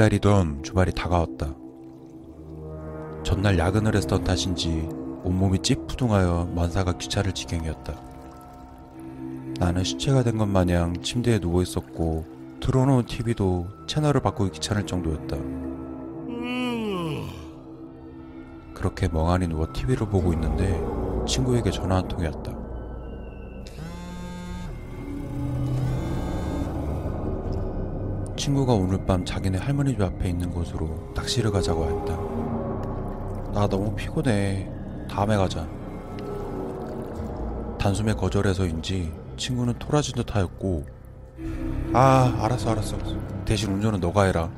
기다리던 주말이 다가왔다. 전날 야근을 했던 탓인지 온몸이 찌푸둥하여 만사가 귀찮을 지경이었다. 나는 시체가 된 것 마냥 침대에 누워 있었고 틀어놓은 TV도 채널을 바꾸기 귀찮을 정도였다. 그렇게 멍하니 누워 TV를 보고 있는데 친구에게 전화 한 통이 왔다. 친구가 오늘 밤 자기네 할머니 집 앞에 있는 곳으로 낚시를 가자고 했다. 나 너무 피곤해. 다음에 가자. 단숨에 거절해서인지 친구는 토라진 듯 하였고, 아, 알았어, 알았어. 대신 운전은 너가 해라.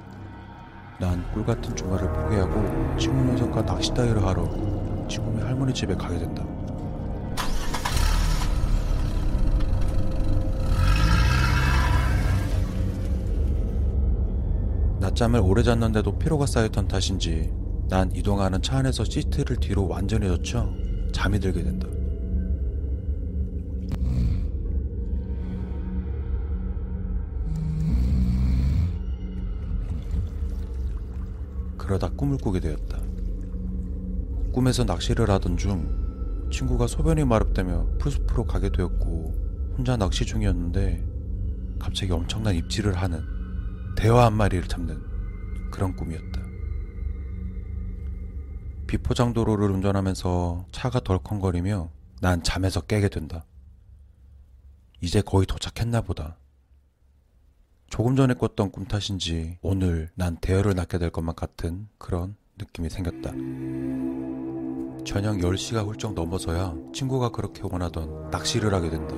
난 꿀 같은 주말을 포기하고 친구 녀석과 낚시 따위를 하러 친구네 할머니 집에 가게 된다. 낮잠을 오래 잤는데도 피로가 쌓였던 탓인지 난 이동하는 차 안에서 시트를 뒤로 완전히 젖혀 잠이 들게 된다. 그러다 꿈을 꾸게 되었다. 꿈에서 낚시를 하던 중 친구가 소변이 마렵다며 풀숲으로 가게 되었고 혼자 낚시 중이었는데 갑자기 엄청난 입질을 하는 대화 한 마리를 잡는 그런 꿈이었다. 비포장도로를 운전하면서 차가 덜컹거리며 난 잠에서 깨게 된다. 이제 거의 도착했나 보다. 조금 전에 꿨던 꿈 탓인지 오늘 난 대여를 낳게 될 것만 같은 그런 느낌이 생겼다. 저녁 10시가 훌쩍 넘어서야 친구가 그렇게 원하던 낚시를 하게 된다.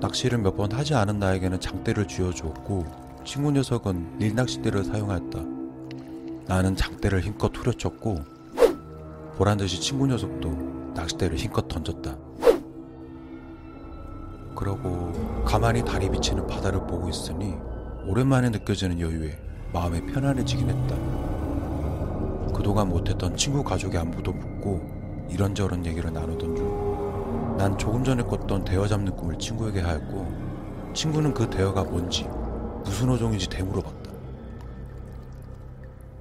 낚시를 몇 번 하지 않은 나에게는 장대를 쥐어주었고 친구 녀석은 릴낚시대를 사용하였다. 나는 장대를 힘껏 후려쳤고 보란듯이 친구 녀석도 낚싯대를 힘껏 던졌다. 그러고 가만히 달이 비치는 바다를 보고 있으니 오랜만에 느껴지는 여유에 마음이 편안해지긴 했다. 그동안 못했던 친구 가족의 안부도 묻고 이런저런 얘기를 나누던 중 난 조금 전에 꿨던 대화 잡는 꿈을 친구에게 하였고 친구는 그 대화가 뭔지 무슨 어종인지 되물어봤다.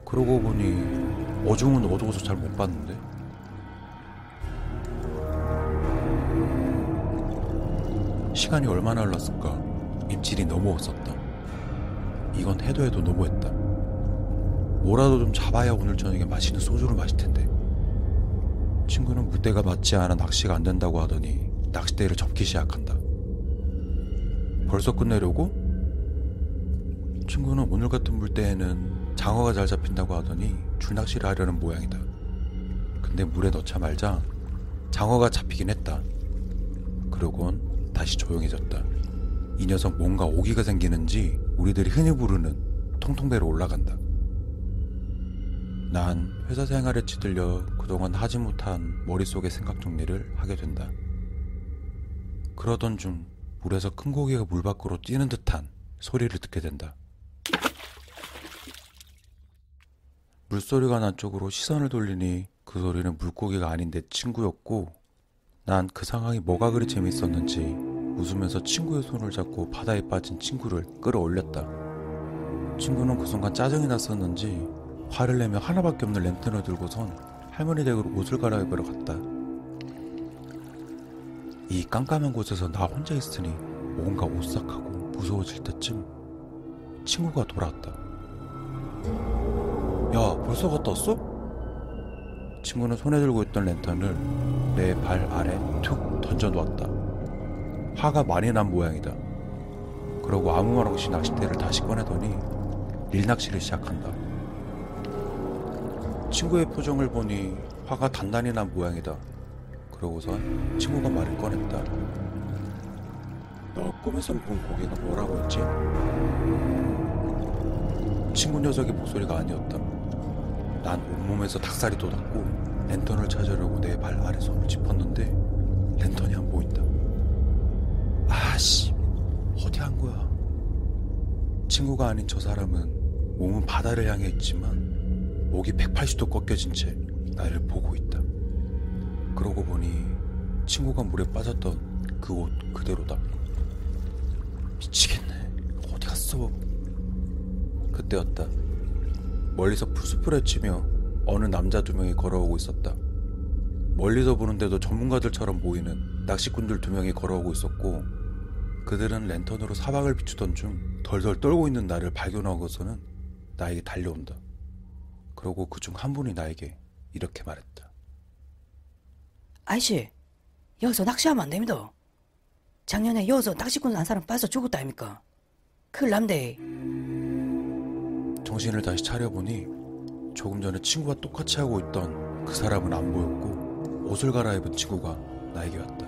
그러고 보니 어종은 어두워서 잘 못 봤는데 시간이 얼마나 흘렀을까 입질이 너무 없었다. 이건 해도 해도 너무했다. 뭐라도 좀 잡아야 오늘 저녁에 맛있는 소주를 마실 텐데. 친구는 무대가 맞지 않아 낚시가 안 된다고 하더니 낚싯대를 접기 시작한다. 벌써 끝내려고? 친구는 오늘 같은 물때에는 장어가 잘 잡힌다고 하더니 줄낚시를 하려는 모양이다. 근데 물에 넣자 말자 장어가 잡히긴 했다. 그러곤 다시 조용해졌다. 이 녀석 뭔가 오기가 생기는지 우리들이 흔히 부르는 통통배로 올라간다. 난 회사 생활에 찌들려 그동안 하지 못한 머릿속의 생각 정리를 하게 된다. 그러던 중 물에서 큰 고기가 물 밖으로 뛰는 듯한 소리를 듣게 된다. 물소리가 난 쪽으로 시선을 돌리니 그 소리는 물고기가 아닌 내 친구였고 난 그 상황이 뭐가 그리 재밌었는지 웃으면서 친구의 손을 잡고 바다에 빠진 친구를 끌어올렸다. 친구는 그 순간 짜증이 났었는지 화를 내며 하나밖에 없는 랜턴을 들고선 할머니 댁으로 옷을 갈아입으러 갔다. 이 깜깜한 곳에서 나 혼자 있으니 뭔가 오싹하고 무서워질 때쯤 친구가 돌아왔다. 야, 벌써 갔다 왔어? 친구는 손에 들고 있던 랜턴을 내 발 아래 툭 던져 놓았다. 화가 많이 난 모양이다. 그러고 아무 말 없이 낚싯대를 다시 꺼내더니 릴낚시를 시작한다. 친구의 표정을 보니 화가 단단히 난 모양이다. 그러고선 친구가 말을 꺼냈다. 너 꿈에서 본 고개가 뭐라고 했지? 친구 녀석의 목소리가 아니었다. 난 온몸에서 닭살이 돋았고 랜턴을 찾으려고 내 발 아래 손을 짚었는데 랜턴이 안 보인다. 아씨, 어디 한 거야? 친구가 아닌 저 사람은 몸은 바다를 향해 있지만 목이 180도 꺾여진 채 나를 보고 있다. 그러고 보니 친구가 물에 빠졌던 그 옷 그대로다. 미치겠네. 어디 갔어? 그 그때였다. 멀리서 풀숲을 헤치며 어느 남자 두 명이 걸어오고 있었다. 멀리서 보는데도 전문가들처럼 보이는 낚시꾼들 두 명이 걸어오고 있었고 그들은 랜턴으로 사방을 비추던 중 덜덜 떨고 있는 나를 발견하고서는 나에게 달려온다. 그러고 그 중 한 분이 나에게 이렇게 말했다. 아이씨, 여기서 낚시하면 안 됩니다. 작년에 여기서 낚시꾼 한 사람 빠져 죽었다 아닙니까? 큰일 남대. 정신을 다시 차려보니 조금 전에 친구와 똑같이 하고 있던 그 사람은 안 보였고 옷을 갈아입은 친구가 나에게 왔다.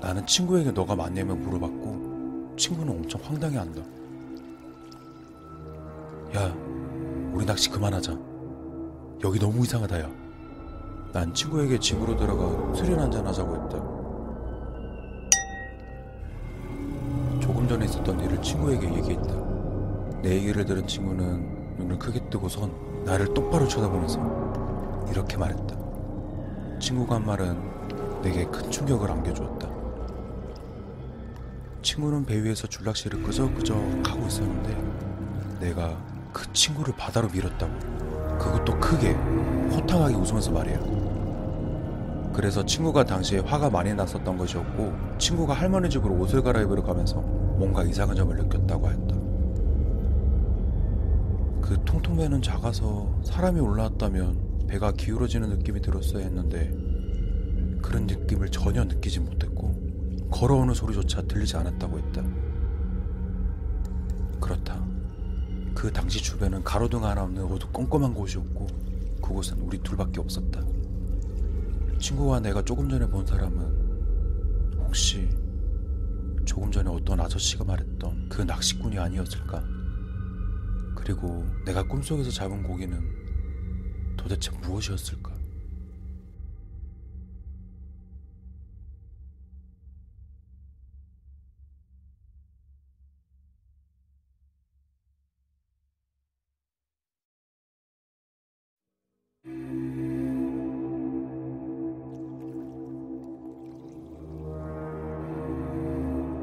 나는 친구에게 너가 맞냐며 물어봤고 친구는 엄청 황당해한다. 야, 우리 낚시 그만하자. 여기 너무 이상하다 야. 난 친구에게 집으로 들어가 술이나 한잔 하자고 했다. 조금 전에 있었던 일을 친구에게 얘기했다. 내 얘기를 들은 친구는 눈을 크게 뜨고선 나를 똑바로 쳐다보면서 이렇게 말했다. 친구가 한 말은 내게 큰 충격을 안겨주었다. 친구는 배 위에서 줄낚시를 끄적끄적 하고 있었는데 내가 그 친구를 바다로 밀었다고. 그것도 크게 호탕하게 웃으면서 말이야. 그래서 친구가 당시에 화가 많이 났었던 것이었고 친구가 할머니 집으로 옷을 갈아입으러 가면서 뭔가 이상한 점을 느꼈다고 하였다. 그 통통배는 작아서 사람이 올라왔다면 배가 기울어지는 느낌이 들었어야 했는데 그런 느낌을 전혀 느끼지 못했고 걸어오는 소리조차 들리지 않았다고 했다. 그렇다. 그 당시 주변은 가로등 하나 없는 어두컴컴한 곳이었고 그곳은 우리 둘밖에 없었다. 친구와 내가 조금 전에 본 사람은 혹시 조금 전에 어떤 아저씨가 말했던 그 낚시꾼이 아니었을까? 그리고 내가 꿈속에서 잡은 고기는 도대체 무엇이었을까?